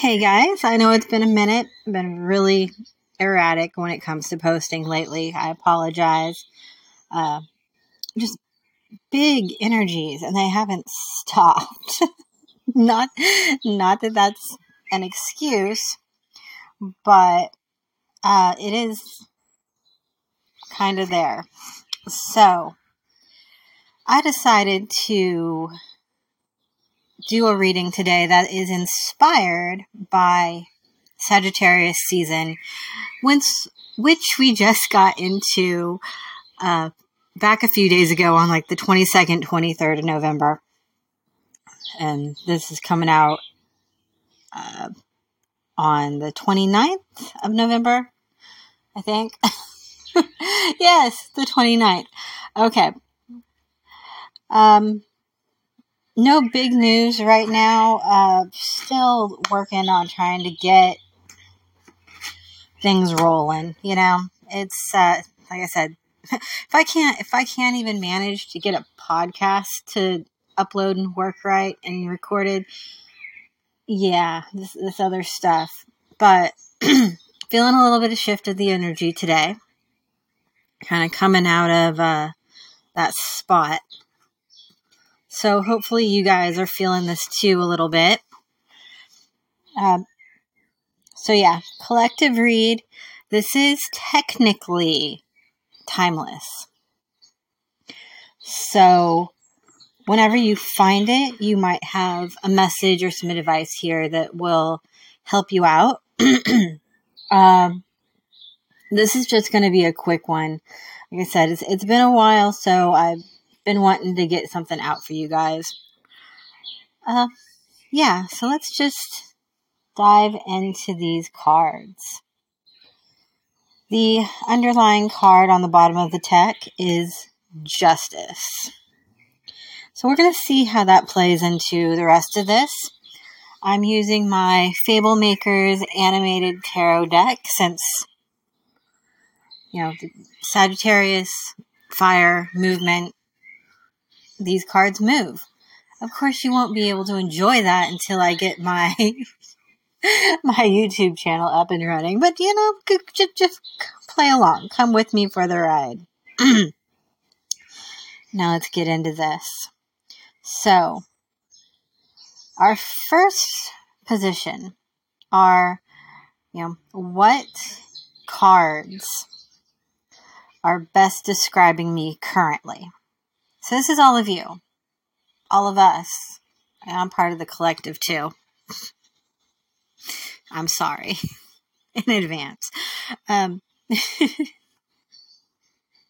Hey guys, I know it's been a minute. I've been really erratic when it comes to posting lately. I apologize. Uh, just big energies, and they haven't stopped. not, not that that's an excuse, but uh, it is kind of there. So, I decided to do a reading today that is inspired by Sagittarius season, which, which we just got into uh, back a few days ago on like the 22nd, 23rd of November. And this is coming out uh, on the 29th of November, I think. yes, the 29th. Okay. Um, no big news right now. Uh, still working on trying to get things rolling. You know, it's uh, like I said, if I can't if I can't even manage to get a podcast to upload and work right and recorded, yeah, this this other stuff. But feeling a little bit of shift of the energy today, kind of coming out of uh, that spot so hopefully you guys are feeling this too a little bit. Um, so yeah, collective read. This is technically timeless. So whenever you find it, you might have a message or some advice here that will help you out. um, this is just going to be a quick one. Like I said, it's, it's been a while, so I've been wanting to get something out for you guys. Uh, yeah, so let's just dive into these cards. The underlying card on the bottom of the deck is Justice. So we're going to see how that plays into the rest of this. I'm using my Fable Makers animated tarot deck since, you know, Sagittarius, fire, movement, these cards move. Of course, you won't be able to enjoy that until I get my my YouTube channel up and running. But you know, just just play along. Come with me for the ride. now let's get into this. So, our first position are, you know, what cards are best describing me currently? So this is all of you, all of us. I'm part of the collective too. I'm sorry in advance. Um,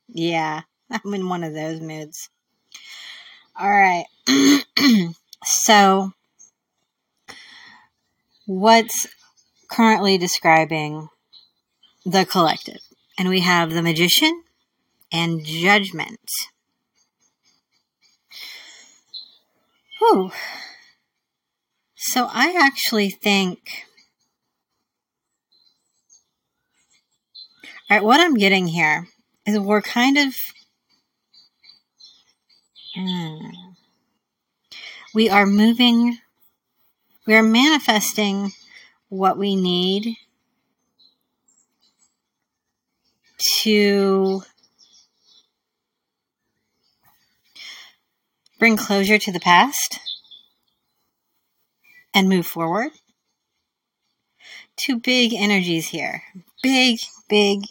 yeah, I'm in one of those moods. All right. so, what's currently describing the collective? And we have the magician and judgment. Whew. So I actually think. All right, what I'm getting here is we're kind of. Hmm, we are moving. We are manifesting what we need to bring closure to the past and move forward. Two big energies here. Big, big,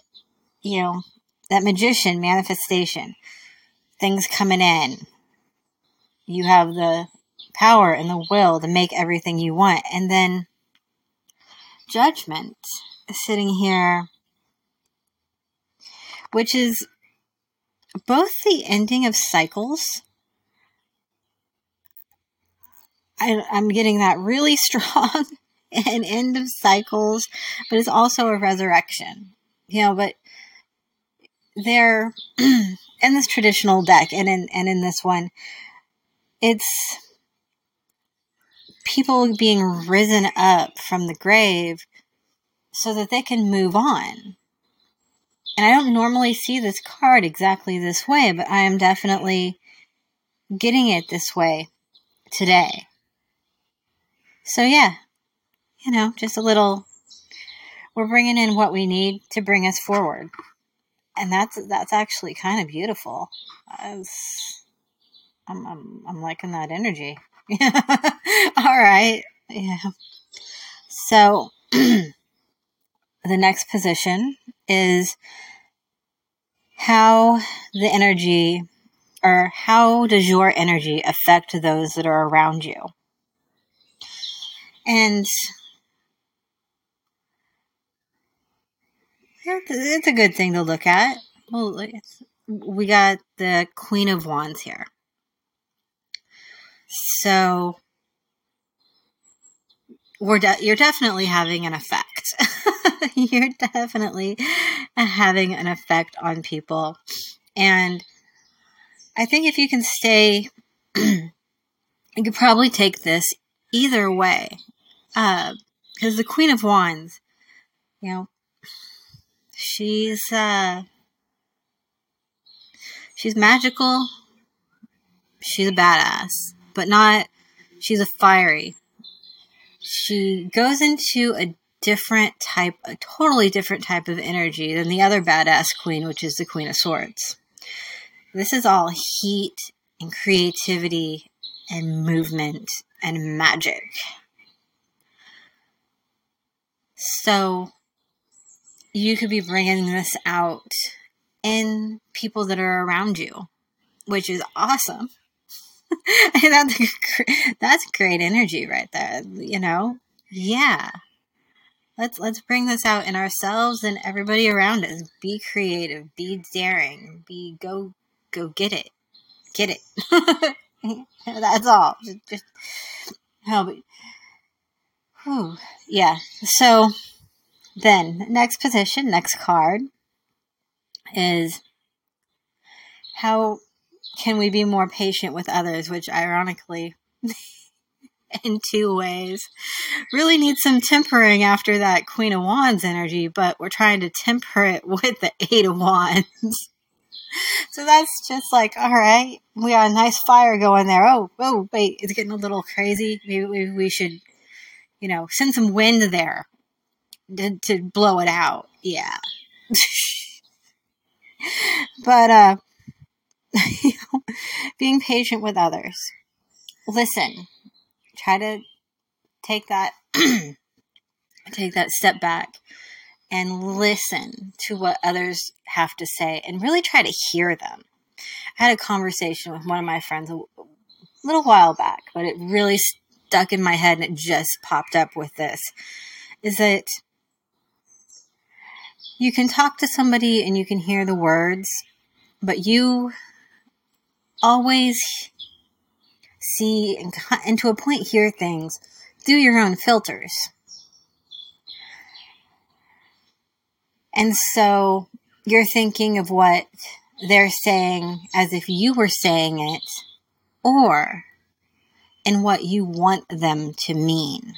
you know, that magician manifestation. Things coming in. You have the power and the will to make everything you want. And then judgment sitting here, which is both the ending of cycles I'm getting that really strong an end of cycles, but it's also a resurrection. You know, but they're in this traditional deck and in and in this one, it's people being risen up from the grave so that they can move on. And I don't normally see this card exactly this way, but I am definitely getting it this way today. So yeah, you know, just a little, we're bringing in what we need to bring us forward. And that's, that's actually kind of beautiful. I'm, I'm, I'm liking that energy. All right. Yeah. So the next position is how the energy or how does your energy affect those that are around you? And it's a good thing to look at. Well, we got the Queen of Wands here. So we're de- you're definitely having an effect. you're definitely having an effect on people. And I think if you can stay, you could probably take this either way. Because uh, the Queen of Wands, you know, she's, uh, she's magical. She's a badass, but not, she's a fiery. She goes into a different type, a totally different type of energy than the other badass queen, which is the Queen of Swords. This is all heat and creativity and movement and magic. So you could be bringing this out in people that are around you, which is awesome. that's great energy right there, you know? Yeah. Let's let's bring this out in ourselves and everybody around us. Be creative, be daring, be go go get it. Get it. that's all. Just, just help. Whew. Yeah. So then, next position, next card is how can we be more patient with others, which ironically, in two ways, really needs some tempering after that Queen of Wands energy, but we're trying to temper it with the Eight of Wands. so that's just like, all right, we got a nice fire going there. Oh, oh, wait, it's getting a little crazy. Maybe we, we should, you know, send some wind there to, to blow it out. Yeah. but, uh, being patient with others. Listen, try to take that, take that step back and listen to what others have to say and really try to hear them. I had a conversation with one of my friends a little while back, but it really stuck in my head and it just popped up with this is that you can talk to somebody and you can hear the words, but you always see and, and to a point hear things through your own filters. And so you're thinking of what they're saying as if you were saying it, or in what you want them to mean.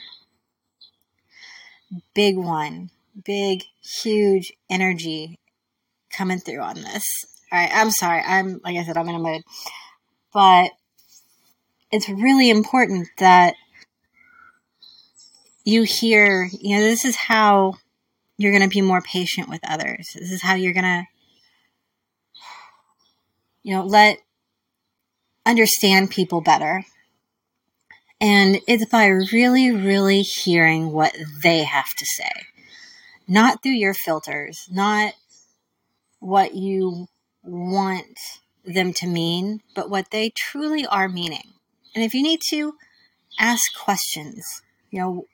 Big one big, huge energy coming through on this. All right, I'm sorry. I'm like I said, I'm in a mood, but it's really important that you hear. You know, this is how you're going to be more patient with others. This is how you're going to, you know, let understand people better. And it's by really, really hearing what they have to say not through your filters, not what you want them to mean, but what they truly are meaning. And if you need to, ask questions. You know,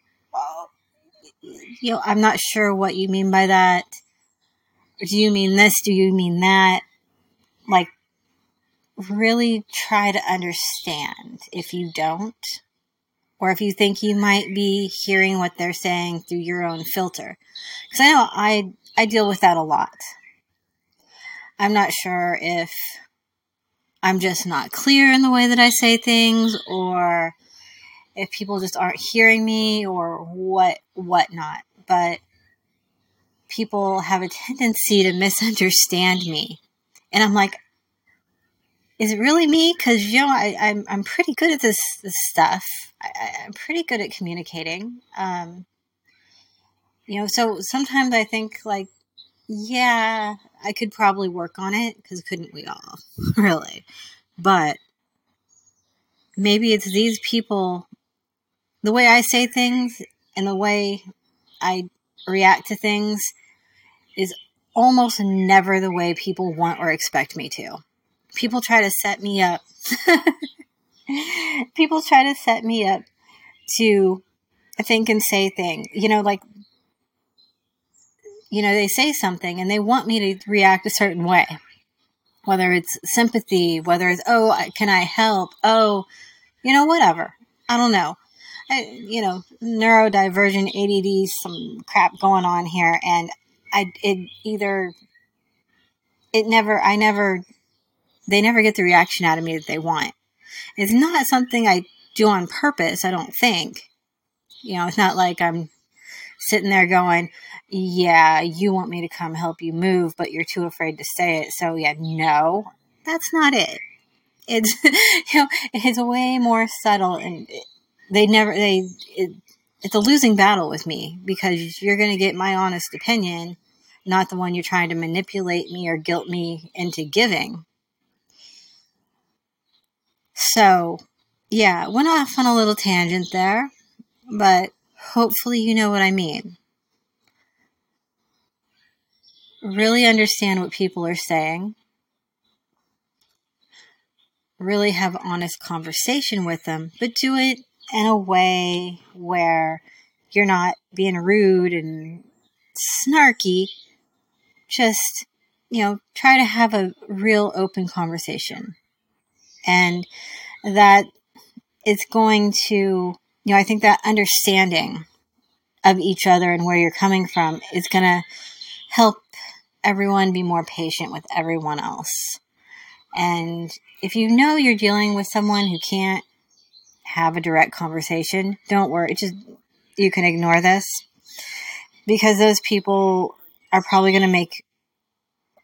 you know, I'm not sure what you mean by that. Do you mean this? Do you mean that? Like, really try to understand if you don't or if you think you might be hearing what they're saying through your own filter. Because I know I, I deal with that a lot. I'm not sure if I'm just not clear in the way that I say things or if people just aren't hearing me or what whatnot. But people have a tendency to misunderstand me. And I'm like, is it really me? Because you know, I, am I'm, I'm pretty good at this this stuff. I, am pretty good at communicating. Um, you know, so sometimes I think like, yeah, I could probably work on it because couldn't we all? really. But maybe it's these people, the way I say things and the way I react to things is almost never the way people want or expect me to. People try to set me up. people try to set me up to think and say things. You know, like, you know, they say something and they want me to react a certain way. Whether it's sympathy, whether it's, oh, can I help? Oh, you know, whatever. I don't know. I, you know, neurodivergent ADD, some crap going on here, and I it either it never I never they never get the reaction out of me that they want. It's not something I do on purpose. I don't think. You know, it's not like I'm sitting there going, "Yeah, you want me to come help you move, but you're too afraid to say it." So yeah, no, that's not it. It's you know, it's way more subtle, and they never they it, it's a losing battle with me because you're going to get my honest opinion, not the one you're trying to manipulate me or guilt me into giving. So, yeah, went off on a little tangent there, but hopefully you know what I mean. Really understand what people are saying. Really have honest conversation with them, but do it in a way where you're not being rude and snarky. Just, you know, try to have a real open conversation. And that it's going to, you know, I think that understanding of each other and where you're coming from is going to help everyone be more patient with everyone else. And if you know you're dealing with someone who can't have a direct conversation, don't worry. Just you can ignore this because those people are probably going to make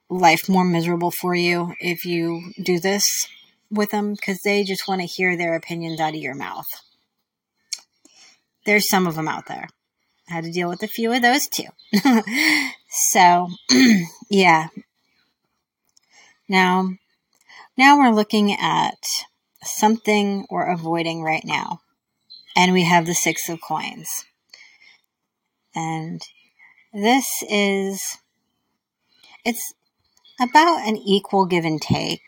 life more miserable for you if you do this with them because they just want to hear their opinions out of your mouth. There's some of them out there. I had to deal with a few of those too. so, yeah. Now, now we're looking at something we're avoiding right now. And we have the Six of Coins. And this is, it's about an equal give and take,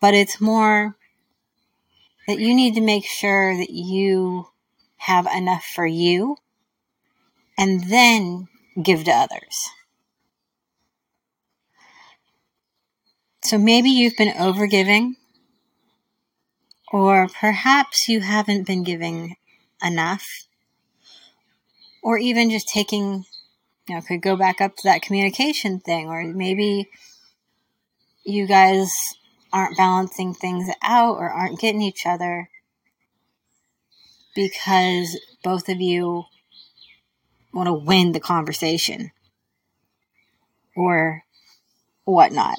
but it's more that you need to make sure that you have enough for you and then give to others. So maybe you've been overgiving or perhaps you haven't been giving enough. Or even just taking, you know, could go back up to that communication thing. Or maybe you guys aren't balancing things out or aren't getting each other because both of you want to win the conversation or whatnot.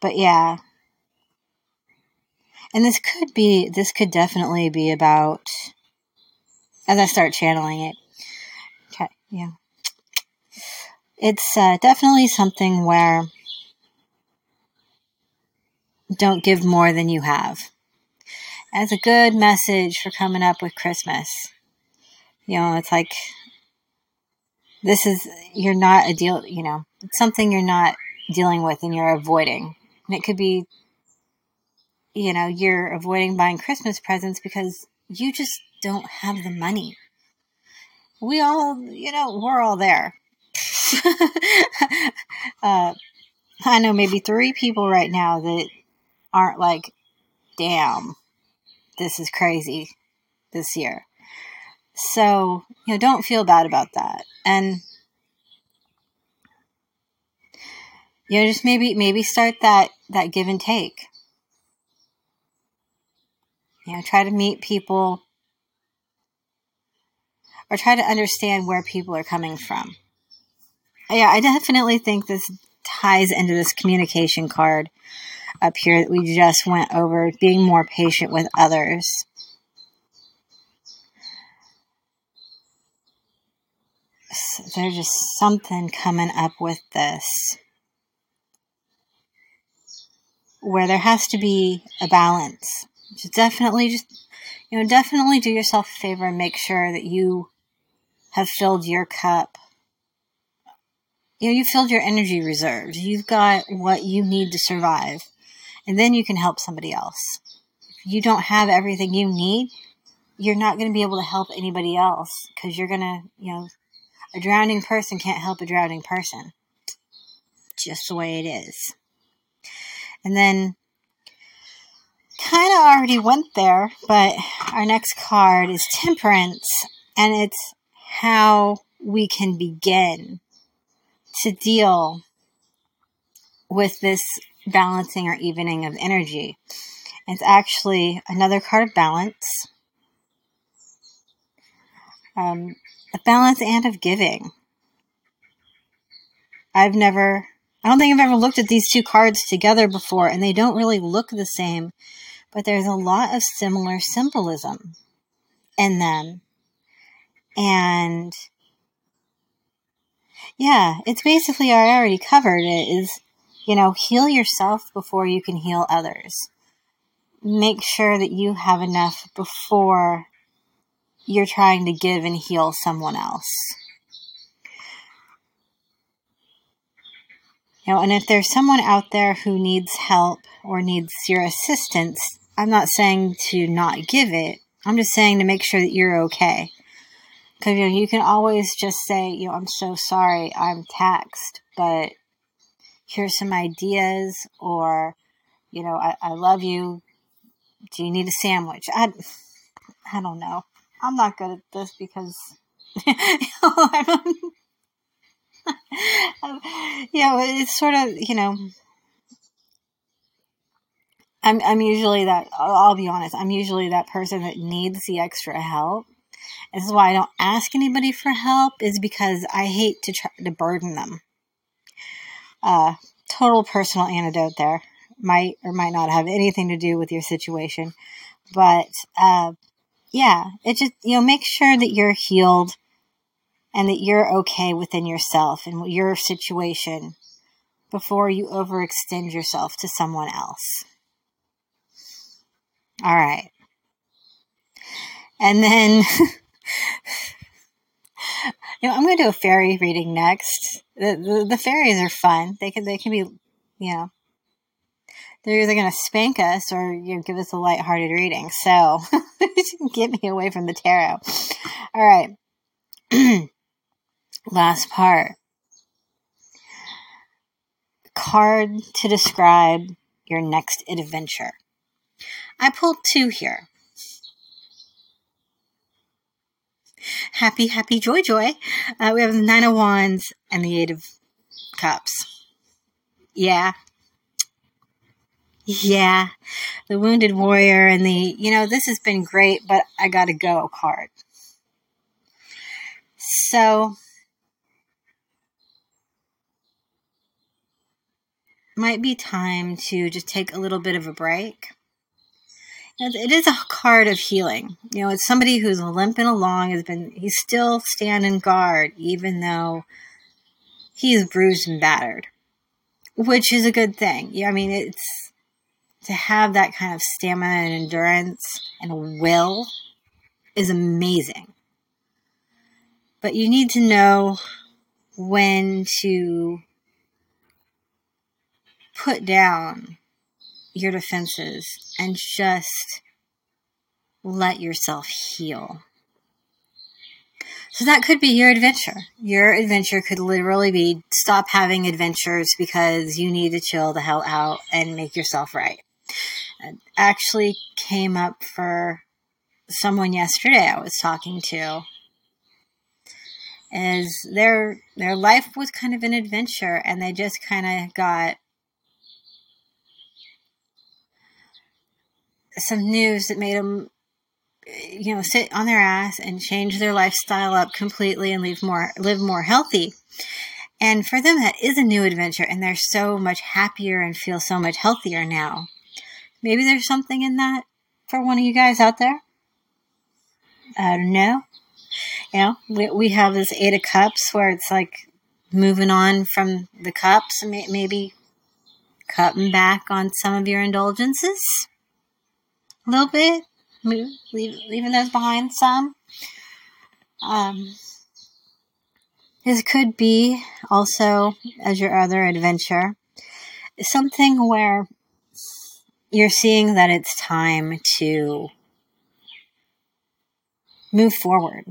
But yeah, and this could be, this could definitely be about, as I start channeling it. Okay, yeah. It's uh, definitely something where don't give more than you have. As a good message for coming up with Christmas. You know, it's like, this is, you're not a deal, you know, it's something you're not dealing with and you're avoiding. And it could be you know, you're avoiding buying Christmas presents because you just don't have the money. We all, you know, we're all there. uh, I know maybe three people right now that aren't like, damn, this is crazy this year. So, you know, don't feel bad about that. And, you know, just maybe, maybe start that, that give and take you know, try to meet people or try to understand where people are coming from. Yeah, I definitely think this ties into this communication card up here that we just went over, being more patient with others. there's just something coming up with this where there has to be a balance. Just definitely just you know, definitely do yourself a favor and make sure that you have filled your cup. You know, you filled your energy reserves. You've got what you need to survive. And then you can help somebody else. If you don't have everything you need, you're not going to be able to help anybody else because you're going to, you know, a drowning person can't help a drowning person. Just the way it is. And then kind of already went there, but our next card is Temperance, and it's how we can begin to deal with this balancing or evening of energy. It's actually another card of balance, um, a balance and of giving. I've never, I don't think I've ever looked at these two cards together before, and they don't really look the same but there's a lot of similar symbolism in them. And yeah, it's basically, I already covered it, is, you know, heal yourself before you can heal others. Make sure that you have enough before you're trying to give and heal someone else. You know, and if there's someone out there who needs help or needs your assistance, I'm not saying to not give it. I'm just saying to make sure that you're okay. Because you know you can always just say, you know, I'm so sorry, I'm taxed, but here's some ideas, or you know, I, I love you. Do you need a sandwich? I, I don't know. I'm not good at this because, you know, it's sort of you know I'm I'm usually that I'll be honest, I'm usually that person that needs the extra help. This is why I don't ask anybody for help is because I hate to try to burden them. Uh total personal antidote there. Might or might not have anything to do with your situation. But uh yeah, it just you know, make sure that you're healed and that you're okay within yourself and your situation before you overextend yourself to someone else. All right. And then, you know, I'm going to do a fairy reading next. The, the, fairies are fun. They can, they can be, you know, they're either going to spank us or you know, give us a lighthearted reading. So get me away from the tarot. All right. Last part. Card to describe your next adventure. I pulled two here. Happy, happy, joy, joy. Uh, we have the Nine of Wands and the Eight of Cups. Yeah. Yeah. The Wounded Warrior and the, you know, this has been great, but I gotta go card. So, might be time to just take a little bit of a break it is a card of healing. You know, it's somebody who's limping along, has been, he's still standing guard, even though he's bruised and battered, which is a good thing. Yeah, I mean, it's to have that kind of stamina and endurance and will is amazing. But you need to know when to put down your defenses and just let yourself heal. So that could be your adventure. Your adventure could literally be stop having adventures because you need to chill the hell out and make yourself right. It actually came up for someone yesterday I was talking to. Is their their life was kind of an adventure and they just kind of got some news that made them eh, you know sit on their ass and change their lifestyle up completely and live more live more healthy. And for them that is a new adventure and they're so much happier and feel so much healthier now. Maybe there's something in that for one of you guys out there? I don't know. You know, we, we have this Eight of Cups where it's like moving on from the cups maybe cutting back on some of your indulgences a little bit, leave, leaving those behind some. Um, this could be also, as your other adventure, something where you're seeing that it's time to move forward.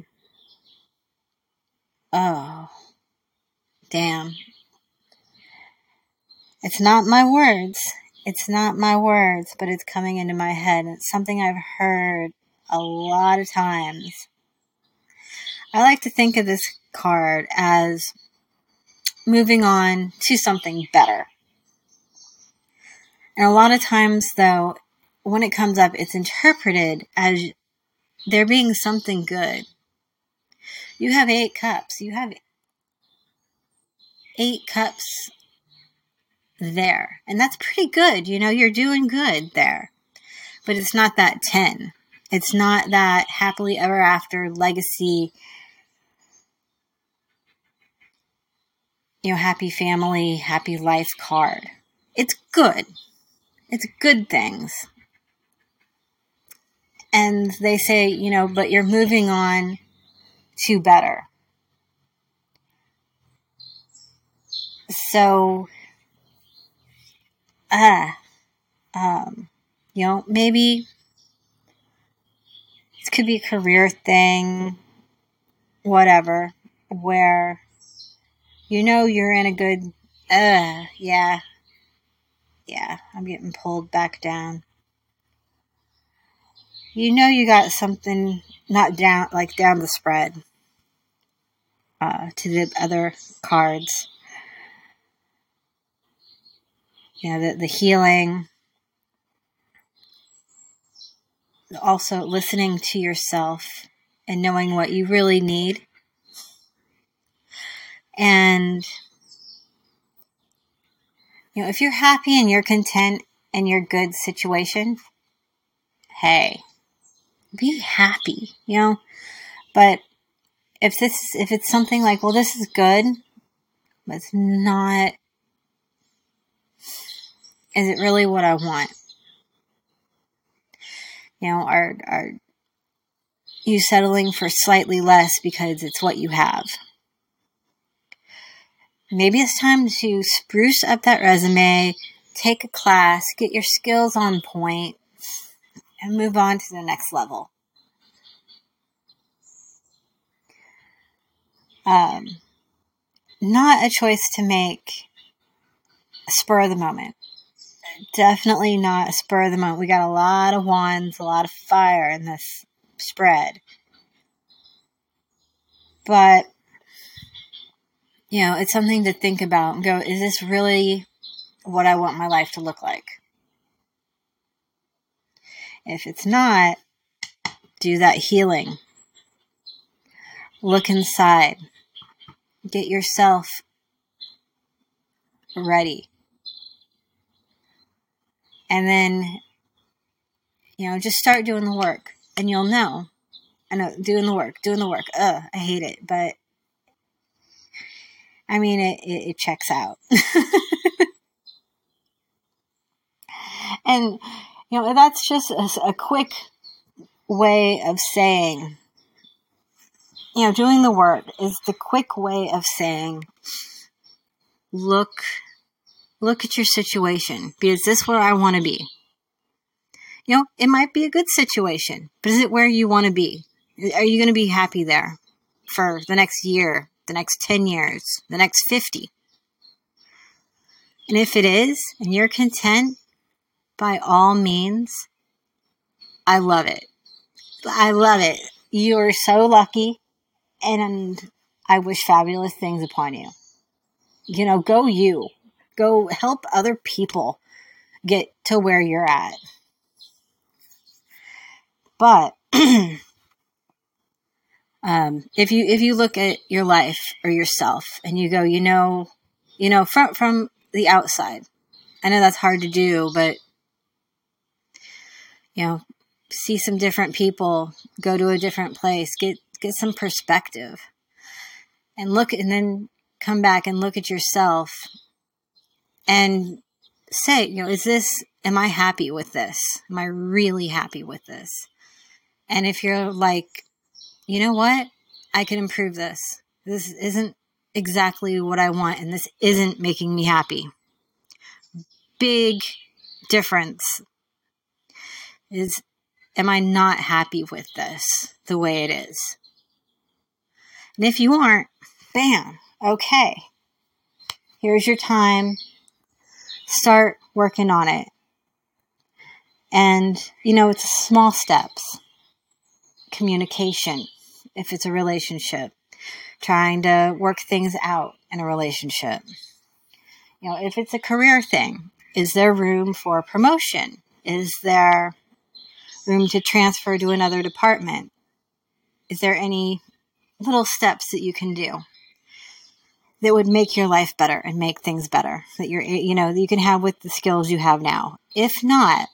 Oh, damn. It's not my words. It's not my words, but it's coming into my head. It's something I've heard a lot of times. I like to think of this card as moving on to something better. And a lot of times, though, when it comes up, it's interpreted as there being something good. You have eight cups. You have eight cups there. And that's pretty good. You know, you're doing good there. But it's not that 10. It's not that happily ever after legacy, you know, happy family, happy life card. It's good. It's good things. And they say, you know, but you're moving on to better. So, ah, uh, um, you know, maybe it could be a career thing, whatever, where you know you're in a good, uh, yeah, yeah, I'm getting pulled back down. You know you got something not down, like down the spread uh, to the other cards. You know, the, the healing. Also, listening to yourself and knowing what you really need. And you know, if you're happy and you're content and you're good situation, hey, be happy, you know. But if this if it's something like, well, this is good, but it's not is it really what I want? You know, are are you settling for slightly less because it's what you have? maybe it's time to spruce up that resume, take a class, get your skills on point, and move on to the next level. Um, not a choice to make spur of the moment. Definitely not spur of the moment. We got a lot of wands, a lot of fire in this spread. But you know, it's something to think about and go, is this really what I want my life to look like? If it's not, do that healing. Look inside. Get yourself ready. And then, you know, just start doing the work and you'll know. I know, doing the work, doing the work. Ugh, I hate it, but I mean, it, it, it checks out. and, you know, that's just a, a quick way of saying, you know, doing the work is the quick way of saying, look, look at your situation. Is this where I want to be? You know, it might be a good situation, but is it where you want to be? Are you going to be happy there for the next year, the next 10 years, the next 50. And if it is, and you're content, by all means, I love it. I love it. You are so lucky, and I wish fabulous things upon you. You know, go you. Go help other people get to where you're at. But um, if you if you look at your life or yourself and you go, you know, you know from from the outside, I know that's hard to do, but you know, see some different people, go to a different place, get get some perspective and look and then come back and look at yourself and say, you know, is this, am I happy with this? Am I really happy with this? And if you're like, you know what? I can improve this. This isn't exactly what I want, and this isn't making me happy. Big difference is am I not happy with this the way it is? And if you aren't, bam, okay. Here's your time. Start working on it. And, you know, it's small steps. Communication, if it's a relationship, trying to work things out in a relationship. You know, if it's a career thing, is there room for promotion? Is there room to transfer to another department? Is there any little steps that you can do that would make your life better and make things better that you're, you know, you can have with the skills you have now? If not,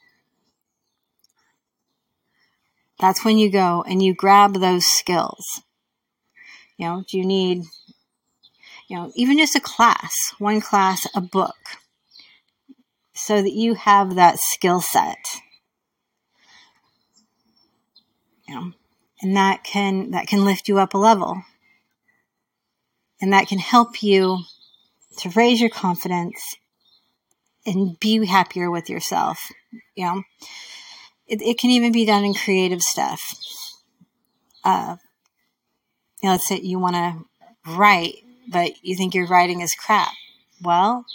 that's when you go and you grab those skills. You know, do you need, you know, even just a class, one class, a book, so that you have that skill set you know, and that can that can lift you up a level and that can help you to raise your confidence and be happier with yourself you know? It, it can even be done in creative stuff. Uh, you know let's say you want to write but you think your writing is crap. Well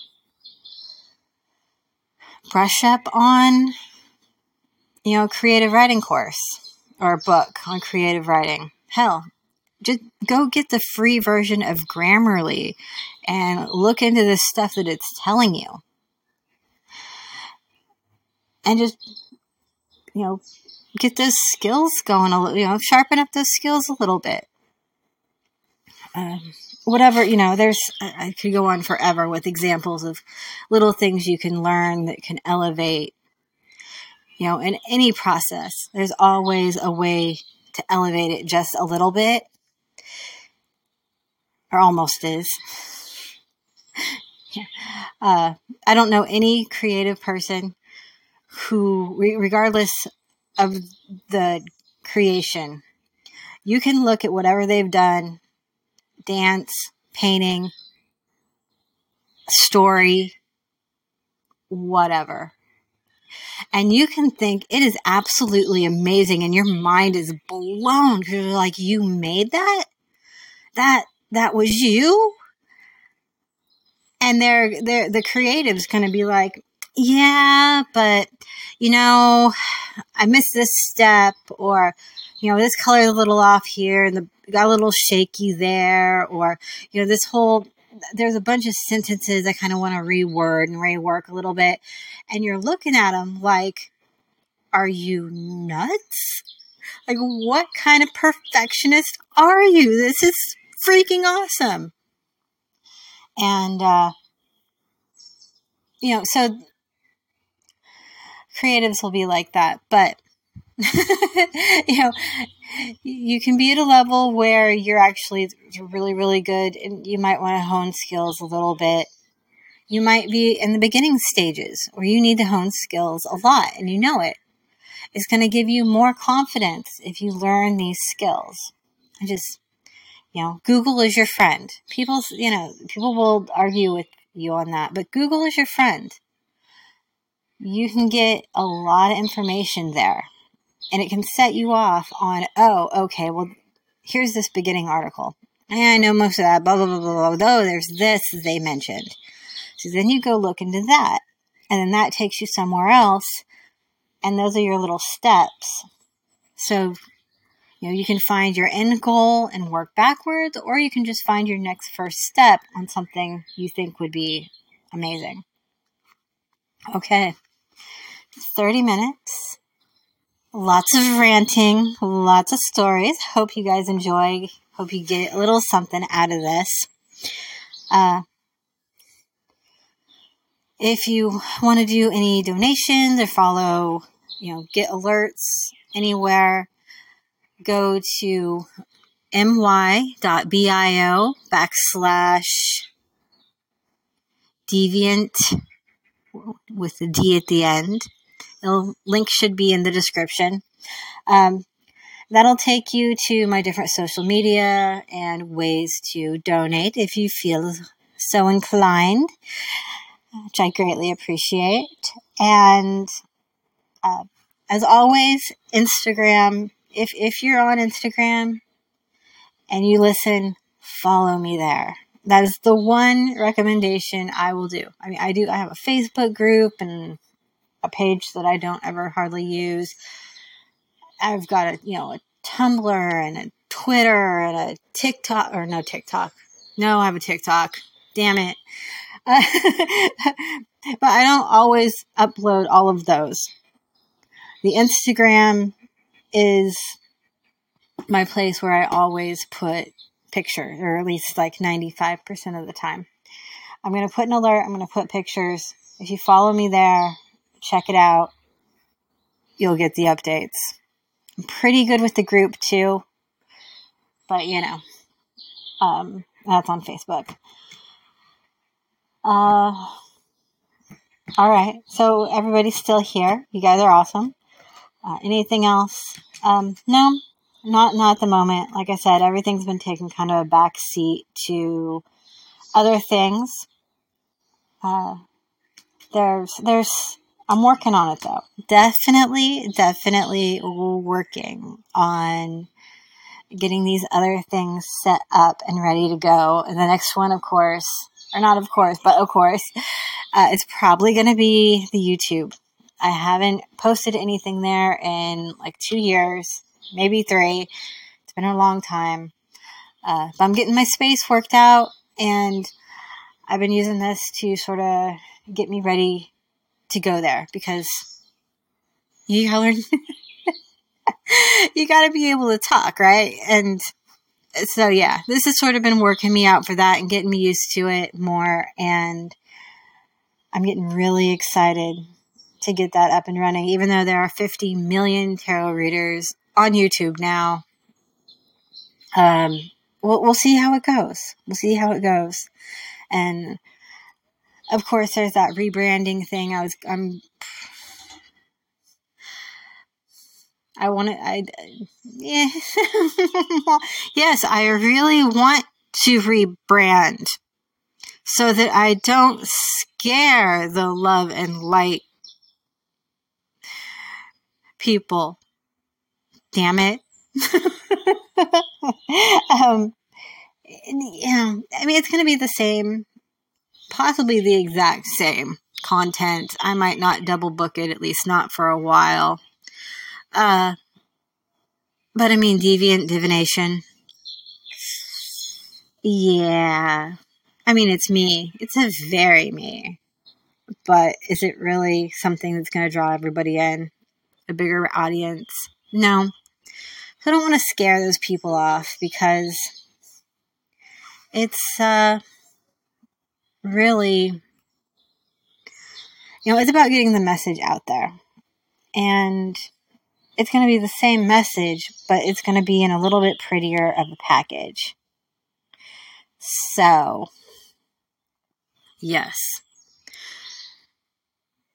brush up on you know creative writing course or a book on creative writing. Hell, just go get the free version of Grammarly and look into the stuff that it's telling you. And just, you know, get those skills going a little, you know, sharpen up those skills a little bit. Um, whatever, you know, there's, I could go on forever with examples of little things you can learn that can elevate you know, in any process, there's always a way to elevate it just a little bit, or almost is. yeah. uh, I don't know any creative person who, regardless of the creation, you can look at whatever they've done dance, painting, story, whatever and you can think it is absolutely amazing and your mind is blown because you're like, you made that? That, that was you? And they're, they're, the creative's going to be like, yeah, but you know, I missed this step or, you know, this color a little off here and the got a little shaky there or, you know, this whole there's a bunch of sentences I kind of want to reword and rework a little bit. And you're looking at them like, are you nuts? Like, what kind of perfectionist are you? This is freaking awesome. And, uh, you know, so creatives will be like that. But you know, you can be at a level where you're actually really, really good and you might want to hone skills a little bit. You might be in the beginning stages where you need to hone skills a lot and you know it. It's going to give you more confidence if you learn these skills. I just, you know, Google is your friend. People, you know, people will argue with you on that, but Google is your friend. You can get a lot of information there and it can set you off on, oh, okay, well, here's this beginning article. And I know most of that, blah, blah, blah, blah, blah. Oh, there's this they mentioned. So then you go look into that. And then that takes you somewhere else. And those are your little steps. So, you know, you can find your end goal and work backwards, or you can just find your next first step on something you think would be amazing. Okay. 30 minutes lots of ranting, lots of stories. Hope you guys enjoy. Hope you get a little something out of this. Uh, if you want to do any donations or follow, you know, get alerts anywhere, go to my.bio backslash deviant with the D at the end. The link should be in the description. Um, that'll take you to my different social media and ways to donate if you feel so inclined, which I greatly appreciate. And uh, as always, Instagram. If if you're on Instagram and you listen, follow me there. That is the one recommendation I will do. I mean, I do. I have a Facebook group and a page that I don't ever hardly use. I've got a you know a Tumblr and a Twitter and a TikTok or no TikTok. No, I have a TikTok. Damn it. Uh, but I don't always upload all of those. The Instagram is my place where I always put pictures, or at least like 95% of the time. I'm going to put an alert, I'm going to put pictures. If you follow me there, check it out, you'll get the updates. I'm pretty good with the group too, but you know, um, that's on Facebook. Uh, all right, so everybody's still here. You guys are awesome. Uh, anything else? Um, no, not not at the moment. Like I said, everything's been taken kind of a back seat to other things. Uh, there's there's I'm working on it though. Definitely, definitely working on getting these other things set up and ready to go. And the next one, of course, or not of course, but of course, uh, it's probably going to be the YouTube. I haven't posted anything there in like two years, maybe three. It's been a long time. Uh, but I'm getting my space worked out, and I've been using this to sort of get me ready to go there because you learn. you gotta be able to talk, right? And so, yeah, this has sort of been working me out for that and getting me used to it more. And I'm getting really excited to get that up and running, even though there are 50 million tarot readers on YouTube now. Um, we'll, we'll see how it goes. We'll see how it goes. And of course, there's that rebranding thing. I was, I'm, I want to, I, yeah. yes, I really want to rebrand so that I don't scare the love and light people. Damn it. um, yeah, I mean, it's going to be the same, possibly the exact same content. I might not double book it, at least not for a while. Uh, but I mean, deviant divination. Yeah. I mean, it's me. It's a very me. But is it really something that's going to draw everybody in? A bigger audience. No. So I don't want to scare those people off because it's uh, really, you know, it's about getting the message out there. And it's going to be the same message, but it's going to be in a little bit prettier of a package. So, yes.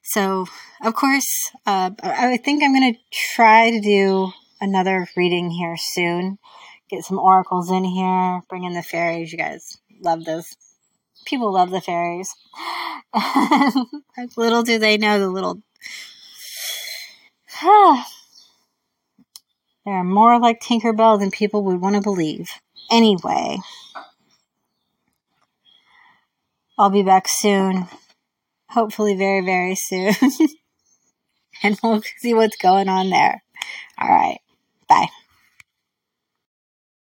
So, of course, uh, I think I'm going to try to do another reading here soon. Get some oracles in here, bring in the fairies. You guys love those. People love the fairies. little do they know the little. They're more like Tinkerbell than people would want to believe. Anyway, I'll be back soon hopefully very, very soon. and we'll see what's going on there. All right. Bye.